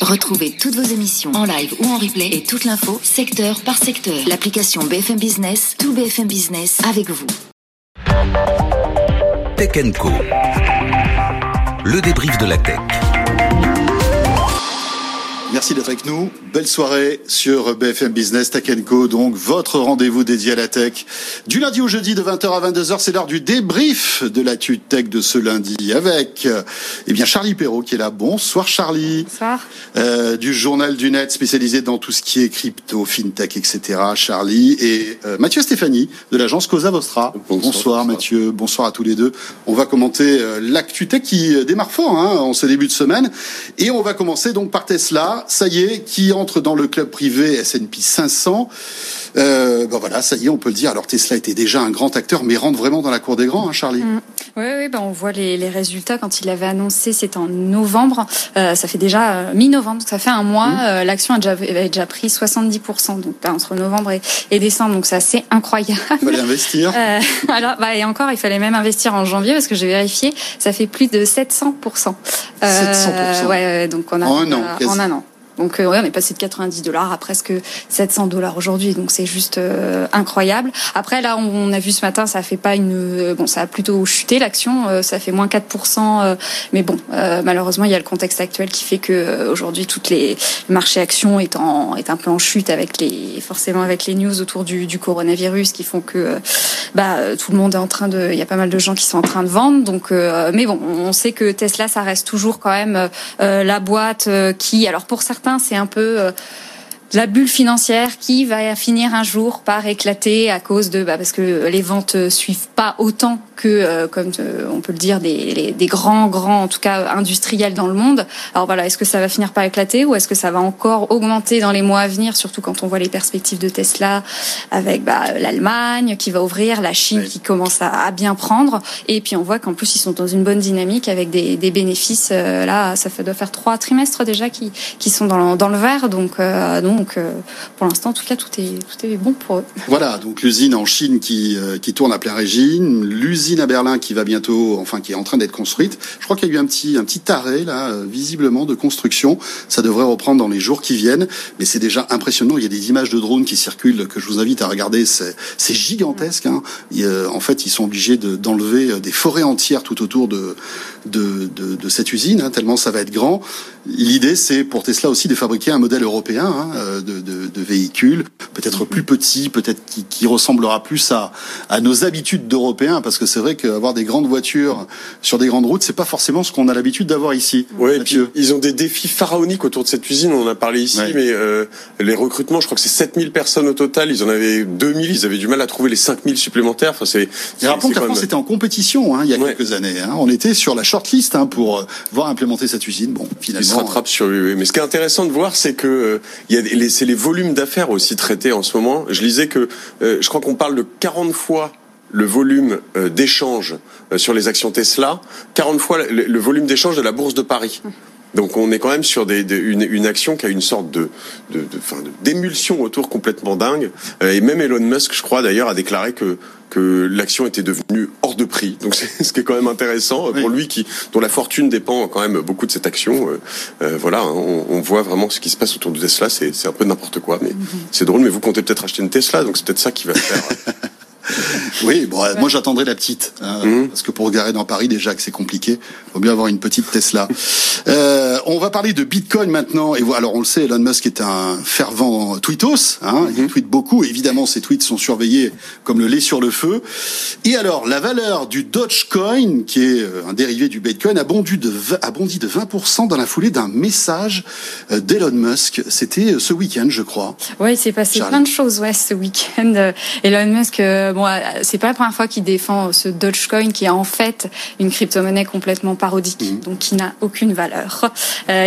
Retrouvez toutes vos émissions en live ou en replay et toute l'info secteur par secteur. L'application BFM Business, tout BFM Business avec vous. Tech Co. Le débrief de la tech. Merci d'être avec nous. Belle soirée sur BFM Business Tech Co. Donc, votre rendez-vous dédié à la tech. Du lundi au jeudi de 20h à 22h, c'est l'heure du débrief de la tech de ce lundi avec, eh bien, Charlie Perrault qui est là. Bonsoir Charlie. Bonsoir. Euh, du journal du net spécialisé dans tout ce qui est crypto, fintech, etc. Charlie. Et euh, Mathieu Stéphanie de l'agence Cosa Vostra. Bonsoir, bonsoir, Mathieu. Bonsoir à tous les deux. On va commenter euh, l'actu tech qui démarre fort hein, en ce début de semaine. Et on va commencer donc par Tesla ça y est, qui entre dans le club privé S&P 500. Euh, ben voilà, ça y est, on peut le dire. Alors Tesla était déjà un grand acteur, mais rentre vraiment dans la cour des grands, hein, Charlie. Mm. Oui, oui ben on voit les, les résultats quand il avait annoncé, c'était en novembre. Euh, ça fait déjà euh, mi-novembre, ça fait un mois. Mm. L'action a déjà, avait déjà pris 70%, donc ben, entre novembre et, et décembre, donc c'est assez incroyable. Il fallait investir. Alors, bah, et encore, il fallait même investir en janvier parce que j'ai vérifié, ça fait plus de 700%. 700%. Ouais, donc on a en un an. en un an. Donc euh, ouais, on est passé de 90 dollars à presque 700 dollars aujourd'hui, donc c'est juste euh, incroyable. Après là, on, a vu ce matin, ça fait pas une, euh, bon, ça a plutôt chuté l'action, ça fait moins 4%, mais bon, malheureusement il y a le contexte actuel qui fait que aujourd'hui toutes les le marché actions est en est un peu en chute avec les forcément avec les news autour du, du coronavirus qui font que bah tout le monde est en train de, il y a pas mal de gens qui sont en train de vendre, donc mais bon, on sait que Tesla ça reste toujours quand même la boîte qui, alors pour certains c'est un peu euh, la bulle financière qui va finir un jour par éclater à cause de bah, parce que les ventes suivent pas autant que euh, comme euh, on peut le dire des, les, des grands grands en tout cas industriels dans le monde. Alors voilà, est-ce que ça va finir par éclater ou est-ce que ça va encore augmenter dans les mois à venir surtout quand on voit les perspectives de Tesla avec bah, l'Allemagne qui va ouvrir, la Chine oui. qui commence à, à, bien prendre et puis on voit qu'en plus ils sont dans une bonne dynamique avec des, des bénéfices euh, là ça doit faire trois trimestres déjà qui qui sont dans le, dans le vert donc euh, donc euh, pour l'instant en tout cas tout est tout est bon pour eux. Voilà, donc l'usine en Chine qui euh, qui tourne à plein régime, l'usine à Berlin qui va bientôt, enfin qui est en train d'être construite. Je crois qu'il y a eu un petit un petit arrêt là, euh, visiblement de construction. Ça devrait reprendre dans les jours qui viennent, mais c'est déjà impressionnant. Il y a des images de drones qui circulent que je vous invite à regarder. C'est gigantesque. Hein. En fait, ils sont obligés d'enlever de, des forêts entières tout autour de de, de, de cette usine, hein, tellement ça va être grand. L'idée, c'est pour Tesla aussi de fabriquer un modèle européen hein, de, de, de véhicule, peut-être plus petit, peut-être qui, qui ressemblera plus à, à nos habitudes d'Européens, parce que c'est vrai qu'avoir des grandes voitures sur des grandes routes, c'est pas forcément ce qu'on a l'habitude d'avoir ici. Oui, et puis ils ont des défis pharaoniques autour de cette usine. On en a parlé ici, ouais. mais euh, les recrutements, je crois que c'est 7000 personnes au total. Ils en avaient 2000. Ils avaient du mal à trouver les 5000 supplémentaires. Enfin, c'est. Et rappelons que la France même... était en compétition hein, il y a ouais. quelques années. Hein. On était sur la shortlist hein, pour euh, voir implémenter cette usine. Bon, finalement. Ils se rattrapent sur. Mais ce qui est intéressant de voir, c'est que euh, y a les, c'est les volumes d'affaires aussi traités en ce moment. Je lisais que euh, je crois qu'on parle de 40 fois le volume euh, d'échange euh, sur les actions Tesla, 40 fois le, volume d'échange de la bourse de Paris. Donc on est quand même sur une, action qui a une sorte de, d'émulsion autour complètement dingue. Et même Elon Musk, je crois d'ailleurs, a déclaré que que l'action était devenue hors de prix. Donc c'est ce qui est quand même intéressant oui. pour lui qui dont la fortune dépend quand même beaucoup de cette action. Euh, euh, voilà, on, on, voit vraiment ce qui se passe autour de Tesla. C'est un peu n'importe quoi, mais mm -hmm. c'est drôle. Mais vous comptez peut-être acheter une Tesla, donc c'est peut-être ça qui va faire. oui, bon, ouais. moi j'attendrai la petite, hein, mmh. parce que pour garer dans Paris déjà que c'est compliqué, il vaut mieux avoir une petite Tesla. euh, on va parler de Bitcoin maintenant, et voilà, alors on le sait, Elon Musk est un fervent tweetos, hein, mmh. il tweet beaucoup, évidemment ses tweets sont surveillés comme le lait sur le feu. Et alors la valeur du Dogecoin, qui est euh, un dérivé du Bitcoin, a bondi de 20, a bondi de 20% dans la foulée d'un message euh, d'Elon Musk. C'était euh, ce week-end, je crois. Oui, il s'est passé Charlie. plein de choses, ouais, ce week-end. Elon Musk bon, c'est pas la première fois qu'il défend ce Dogecoin qui est en fait une crypto-monnaie complètement parodique, mhm. donc qui n'a aucune valeur,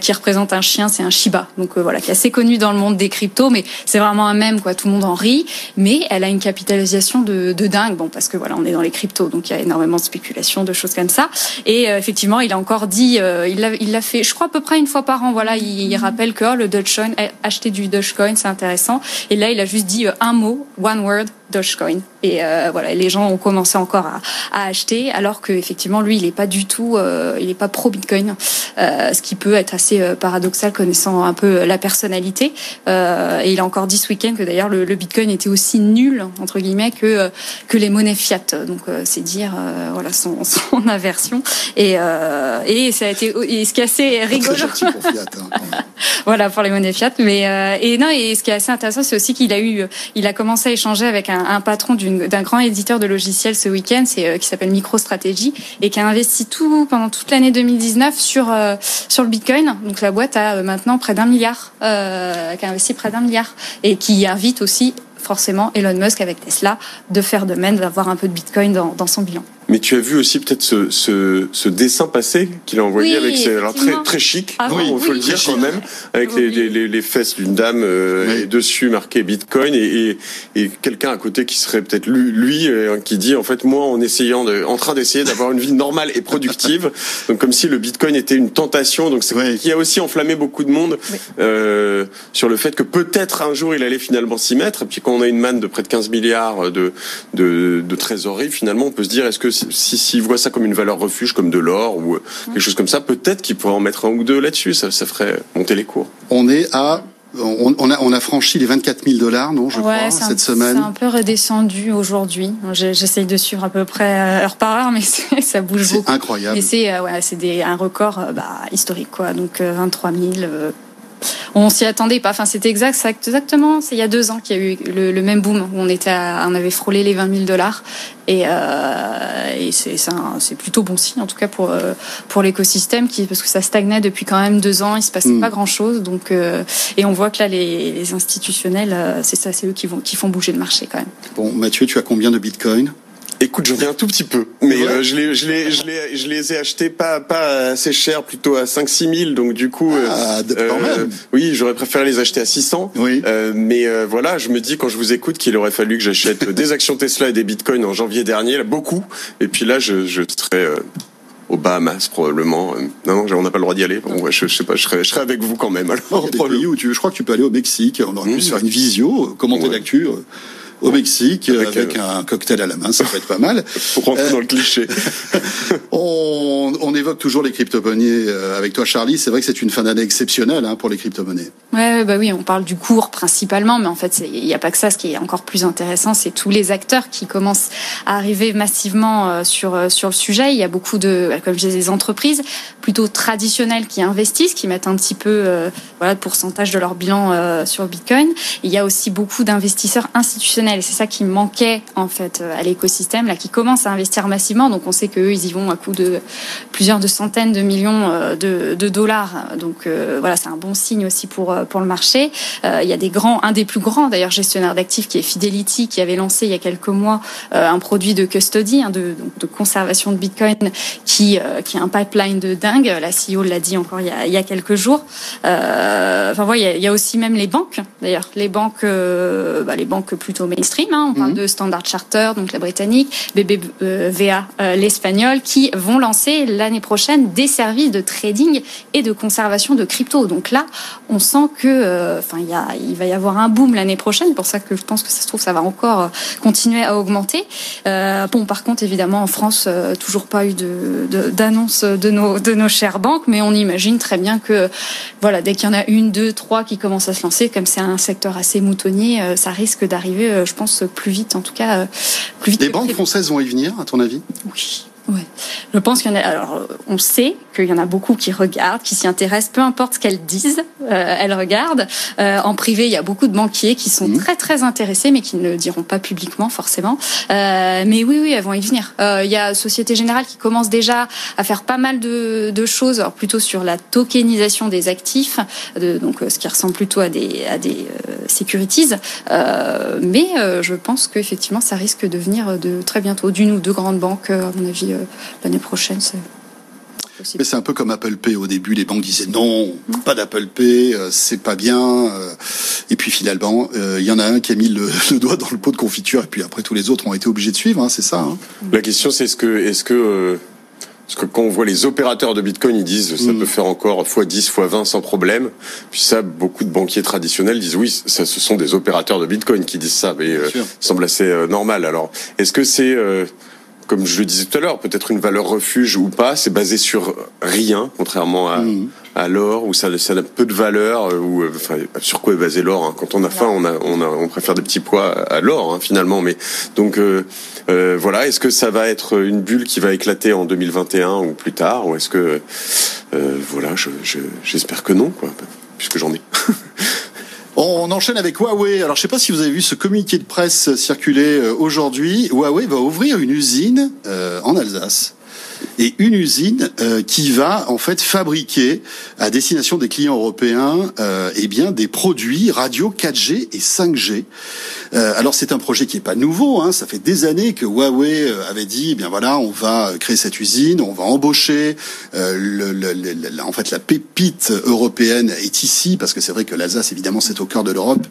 qui représente un chien, c'est un Shiba, donc voilà, qui est assez connu dans le monde des cryptos, mais c'est vraiment un même quoi, tout le monde en rit, mais elle a une capitalisation de, de dingue, bon parce que voilà, on est dans les cryptos, donc il y a énormément de spéculation, de choses comme ça, et effectivement, il a encore dit, il l'a il l'a fait, je crois à peu près une fois par an, voilà, il, rappelle que oh, le Dogecoin, acheter du Dogecoin, c'est intéressant, et là il a juste dit un mot, one word, Dogecoin. Et euh, voilà, les gens ont commencé encore à, à acheter, alors que effectivement, lui, il n'est pas du tout, euh, il n'est pas pro Bitcoin, euh, ce qui peut être assez euh, paradoxal connaissant un peu la personnalité. Euh, et il a encore dit ce week-end que d'ailleurs le, le, Bitcoin était aussi nul entre guillemets que que les monnaies fiat. Donc c'est dire voilà son, son aversion. Et et ça a été et ce qui est assez rigolo. Hein, voilà pour les monnaies fiat. Mais et non et ce qui est assez intéressant, c'est aussi qu'il a eu, il a commencé à échanger avec un un, patron d'un grand éditeur de logiciels ce week-end, c'est euh, qui s'appelle MicroStrategy et qui a investi tout pendant toute l'année 2019 sur euh, sur le Bitcoin. Donc la boîte a euh, maintenant près d'un milliard, qui a investi près d'un milliard et qui invite aussi forcément Elon Musk avec Tesla de faire de même, d'avoir un peu de Bitcoin dans, dans son bilan. Mais tu as vu aussi peut-être ce, ce, ce, dessin passé qu'il a envoyé avec ses, alors très très chic, ah il faut le dire quand même, avec les, les, les, fesses d'une dame euh, et dessus marqué Bitcoin et, et, et quelqu'un à côté qui serait peut-être lui, lui euh, qui dit en fait moi en essayant de, en train d'essayer d'avoir une vie normale et productive, donc comme si le Bitcoin était une tentation, donc c'est qui a aussi enflammé beaucoup de monde euh, sur le fait que peut-être un jour il allait finalement s'y mettre. Et puis quand on a une manne de près de 15 milliards de, de, de trésorerie, finalement on peut se dire est-ce que s'ils si, voient ça comme une valeur refuge, comme de l'or ou euh, quelque chose comme ça, peut-être qu'ils pourraient en mettre un ou deux là-dessus. Ça, ça ferait monter les cours. On est à on, a, on a franchi les 24 000 dollars, non, je crois, cette semaine. C'est un peu redescendu aujourd'hui. J'essaye de suivre à peu près euh, heure par heure, mais ça bouge beaucoup. C'est incroyable. Et c'est euh, ouais, un record bah, historique, quoi. Donc 23 000 on s'y attendait pas. Enfin, c'était exact, exactement. C'est il y a deux ans qu'il y a eu le, même boom où on était, on avait frôlé les 20 000 dollars. Et, euh, et c'est plutôt bon signe en tout cas pour euh, pour l'écosystème qui parce que ça stagnait depuis quand même deux ans. Il se passait mm. pas grand chose. Donc euh, et on voit que là les, les institutionnels, euh, c'est ça, c'est eux qui vont qui font bouger le marché quand même. Bon, Mathieu, tu as combien de bitcoin? Écoute, j'en ai un tout petit peu, mais euh, je, les, je, les, je, les, je les ai achetés pas, pas assez cher, plutôt à 5-6 000, donc du coup... Ah, euh, quand même. Oui, j'aurais préféré les acheter à 600. Oui. Euh, mais euh, voilà, je me dis quand je vous écoute qu'il aurait fallu que j'achète des actions Tesla et des bitcoins en janvier dernier, là, beaucoup. Et puis là, je, je serais... Euh, au Bahamas probablement. Non, non, on n'a pas le droit d'y aller. Bon, ouais, je, je, sais pas, je serais, je serais avec vous quand même. Alors, des pays où tu, je crois que tu peux aller au Mexique. On aurait pu mmh. se faire une visio, commenter ouais. l'actu au Mexique avec, avec euh, un cocktail à la main, ça peut être pas mal. Pour rentrer euh, dans le cliché. on, on, évoque toujours les crypto-monnaies euh, avec toi, Charlie. C'est vrai que c'est une fin d'année exceptionnelle hein, pour les crypto-monnaies. Ouais, bah oui, on parle du cours principalement, mais en fait, il n'y a pas que ça. Ce qui est encore plus intéressant, c'est tous les acteurs qui commencent à arriver massivement sur sur le sujet. Il y a beaucoup de, comme je disais, des entreprises plutôt traditionnelles qui investissent, qui mettent un petit peu, euh, voilà, de pourcentage de leur bilan euh, sur Bitcoin. Il y a aussi beaucoup d'investisseurs institutionnels c'est ça qui manquait en fait euh, à l'écosystème là qui commence à investir massivement. Donc on sait qu'eux ils y vont à coût de plusieurs de centaines de millions euh, de, dollars. Donc euh, voilà c'est un bon signe aussi pour pour le marché. Il y a des grands un des plus grands d'ailleurs gestionnaires d'actifs qui est Fidelity qui avait lancé il y a quelques mois un produit de custody hein, de, conservation de Bitcoin qui qui a un pipeline de dingue. La CEO l'a dit encore il y a, il y a quelques jours. Enfin voilà il y, a, aussi même les banques d'ailleurs. Les banques bah, les banques plutôt mainstream. Hein. On parle mmh. de Standard Charter, donc la britannique, BBVA, euh, l'espagnol, qui vont lancer l'année prochaine des services de trading et de conservation de crypto. Donc là, on sent que, euh, enfin, il, il va y avoir un boom l'année prochaine. Pour ça que je pense que ça se trouve, ça va encore euh, continuer à augmenter. Euh, bon, par contre, évidemment, en France, euh, toujours pas eu d'annonce de, de, de, nos de nos chères banques, mais on imagine très bien que, voilà, dès qu'il y en a une, deux, trois qui commencent à se lancer, comme c'est un secteur assez moutonnier, ça risque d'arriver je pense, plus vite, en tout cas, plus vite. Les banques françaises vont y venir, à ton avis? Oui. Ouais. Je pense qu'il y en a. Alors, on sait qu'il y en a beaucoup qui regardent, qui s'y intéressent, peu importe ce qu'elles disent, euh, elles regardent. Euh, en privé, il y a beaucoup de banquiers qui sont mmh. très très intéressés, mais qui ne le diront pas publiquement forcément. Euh, mais oui, oui, elles vont y venir. Euh, il y a Société Générale qui commence déjà à faire pas mal de, de choses, alors plutôt sur la tokenisation des actifs, de, donc euh, ce qui ressemble plutôt à des à des euh, securities. mais je pense qu'effectivement, ça risque de venir de très bientôt d'une ou deux grandes banques, à mon avis l'année prochaine. C'est mais c'est un peu comme Apple Pay. Au début, les banques disaient non, pas d'Apple Pay, euh, c'est pas bien. Euh, et puis finalement, il y en a un qui a mis le, doigt dans le pot de confiture, et puis après tous les autres ont été obligés de suivre. Hein, c'est ça. Hein. La question, c'est est-ce que, est-ce que parce que quand on voit les opérateurs de Bitcoin, ils disent ça mm. peut faire encore x10, x20 sans problème. Puis ça, beaucoup de banquiers traditionnels disent oui, ça, ce sont des opérateurs de Bitcoin qui disent ça, mais ça semble assez normal. Alors, est-ce que c'est comme je le disais tout à l'heure, peut-être une valeur refuge ou pas, c'est basé sur rien, contrairement à, mmh. à l'or, où ça, ça a peu de valeur, euh, ou euh, enfin, sur quoi est basé l'or hein. Quand on a faim, on, a, on, a, on préfère des petits pois à l'or, hein, finalement. Mais donc euh, euh, voilà, est-ce que ça va être une bulle qui va éclater en 2021 ou plus tard, ou est-ce que euh, voilà, j'espère je, que non, quoi, puisque j'en ai. On enchaîne avec Huawei. Alors, je sais pas si vous avez vu ce communiqué de presse circuler euh, aujourd'hui. Huawei va ouvrir une usine euh, en Alsace et une usine euh, qui va en fait fabriquer à destination des clients européens euh, eh bien des produits radio 4G et 5G. Euh, alors c'est un projet qui est pas nouveau, hein, ça fait des années que Huawei euh, avait dit, eh bien voilà, on va créer cette usine, on va embaucher. Euh, le, le, le, en fait, la pépite européenne est ici parce que c'est vrai que l'Alsace, évidemment, c'est au cœur de l'Europe.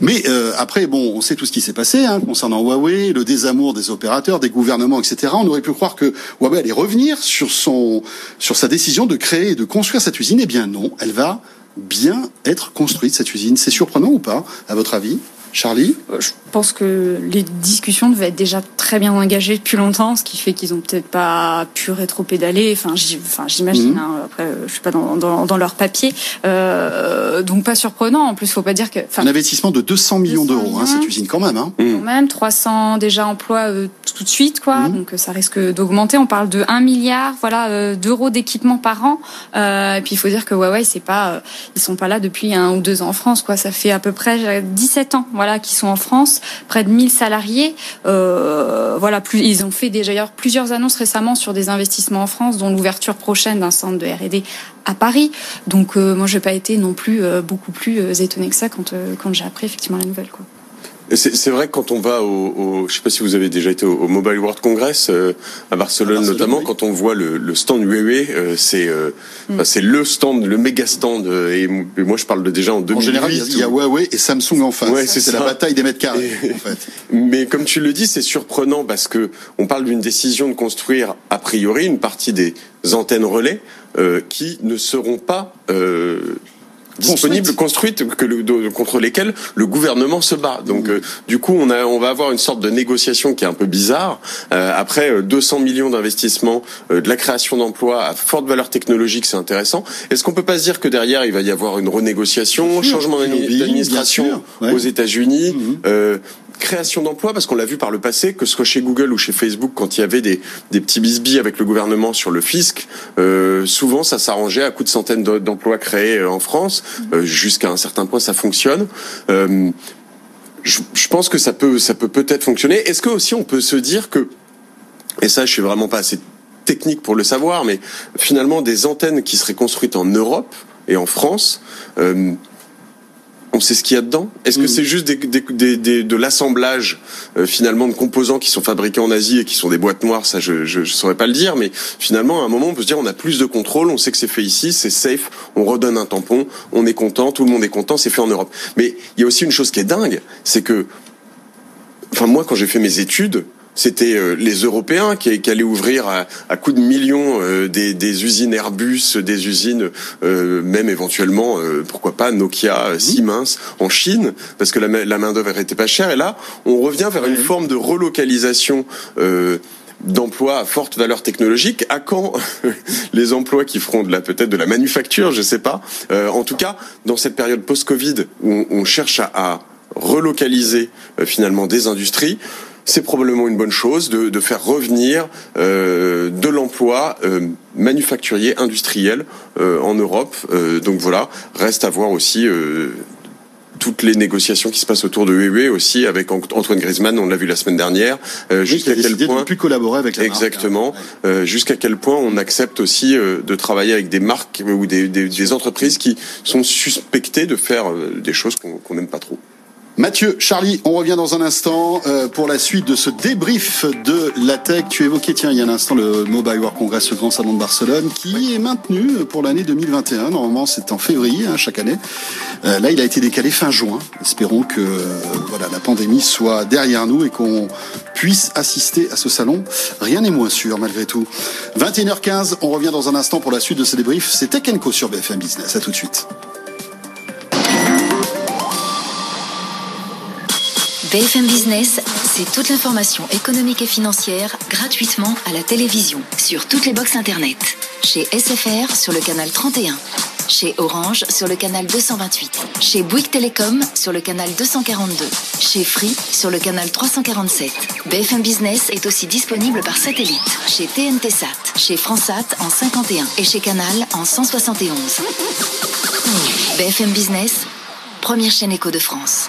Mais euh, après, bon, on sait tout ce qui s'est passé hein, concernant Huawei, le désamour des opérateurs, des gouvernements, etc. On aurait pu croire que Huawei allait revenir sur son sur sa décision de créer et de construire cette usine. Eh bien non, elle va bien être construite cette usine. C'est surprenant ou pas, à votre avis? Charlie euh, Je pense que les discussions devaient être déjà très bien engagées depuis longtemps, ce qui fait qu'ils ont peut-être pas pu rétro-pédaler. Enfin, j'imagine. Mhm. Hein, après, je suis pas dans, dans, dans leur papier, euh, donc pas surprenant. En plus, faut pas dire que. Un investissement de 200 millions d'euros, hein, cette usine quand même. Hein. Quand mhm. même, 300 déjà emplois euh, tout de suite, quoi. Mhm. Donc ça risque d'augmenter. On parle de 1 milliard, voilà, d'euros d'équipement par an. et puis il faut dire que Huawei, c'est pas, ils sont pas là depuis un ou deux ans en France, quoi. Ça fait à peu près 17 ans. Voilà qui sont en France, près de 1000 salariés. Euh, voilà, plus, ils ont fait déjà plusieurs annonces récemment sur des investissements en France, dont l'ouverture prochaine d'un centre de R&D à Paris. Donc euh, moi, je n'ai pas été non plus euh, beaucoup plus euh, étonnée que ça quand, quand j'ai appris effectivement la nouvelle. Quoi. C'est vrai que quand on va au, au, je sais pas si vous avez déjà été au, Mobile World Congress euh, à, Barcelone, notamment, quand on voit le, le stand Huawei, euh, c'est euh, mm. c'est le stand, le méga stand. Et, moi, je parle de déjà en 2008. En général, il y, a Huawei et Samsung en face. Ouais, c'est la bataille des mètres carrés. en fait. Mais comme tu le dis, c'est surprenant parce que on parle d'une décision de construire a priori une partie des antennes relais qui ne seront pas disponibles, construites, que le, contre lesquelles le gouvernement se bat. Donc, mmh. euh, du coup, on, a, on va avoir une sorte de négociation qui est un peu bizarre. Euh, après 200 euh, millions d'investissements, de la création d'emplois à forte valeur technologique, c'est intéressant. Est-ce qu'on peut pas se dire que derrière, il va y avoir une renégociation, changement d'administration aux États-Unis, mmh création d'emplois, parce qu'on l'a vu par le passé, que ce soit chez Google ou chez Facebook, quand il y avait des, des petits bisbis avec le gouvernement sur le fisc, euh, souvent ça s'arrangeait à coup de centaines d'emplois créés euh, en France. Euh, Jusqu'à un certain point, ça fonctionne. Euh, je, je, pense que ça peut, ça peut peut-être fonctionner. Est-ce que aussi on peut se dire que, et ça, je suis vraiment pas assez technique pour le savoir, mais finalement des antennes qui seraient construites en Europe et en France. On sait ce qu'il y a dedans Est-ce que mm. c'est juste de l'assemblage euh, finalement de composants qui sont fabriqués en Asie et qui sont des boîtes noires? Ça, je ne saurais pas le dire, mais finalement, à un moment, on peut se dire on a plus de contrôle, on sait que c'est fait ici, c'est safe, on redonne un tampon, on est content, tout le monde est content, c'est fait en Europe. Mais il y a aussi une chose qui est dingue, c'est que, enfin moi, quand j'ai fait mes études, c'était euh, les Européens qui, qui, allaient ouvrir à, à coups de millions euh, des, des, usines Airbus, des usines euh, même éventuellement, pourquoi pas Nokia. Siemens en Chine, parce que la, la main d'œuvre était pas chère. Et là, on revient vers une forme de relocalisation. d'emplois à forte valeur technologique. À quand les emplois qui feront de la peut-être de la manufacture, je sais pas. en tout cas, dans cette période post-Covid où on, cherche à, à relocaliser finalement des industries, c'est probablement une bonne chose de, de faire revenir euh, de l'emploi euh, manufacturier, industriel euh, en Europe. Euh, donc voilà, reste à voir aussi euh, toutes les négociations qui se passent autour de UE aussi avec Antoine Griezmann, on l'a vu la semaine dernière. Euh, jusqu'à quel point de plus collaborer avec la exactement. Marque, hein. euh, jusqu'à quel point on accepte aussi euh, de travailler avec des marques ou des, des, des, entreprises qui sont suspectées de faire des choses qu'on n'aime pas trop. Mathieu, Charlie, on revient dans un instant euh, pour la suite de ce débrief de la tech. Tu évoquais, tiens, il y a un instant, le Mobile World Congress, le grand salon de Barcelone, qui est maintenu pour l'année 2021. Normalement, c'est en février, hein, chaque année. Euh, là, il a été décalé fin juin. Espérons que euh, voilà, la pandémie soit derrière nous et qu'on puisse assister à ce salon. Rien n'est moins sûr, malgré tout. 21h15, on revient dans un instant pour la suite de ce débrief. C'est Tech Co sur BFM Business. À tout de suite. BFM Business, c'est toute l'information économique et financière gratuitement à la télévision, sur toutes les boxes Internet. Chez SFR sur le canal 31, chez Orange sur le canal 228, chez Bouygues Télécom sur le canal 242, chez Free sur le canal 347. BFM Business est aussi disponible par satellite, chez TNT Sat, chez Fransat en 51 et chez Canal en 171. BFM Business, première chaîne éco de France.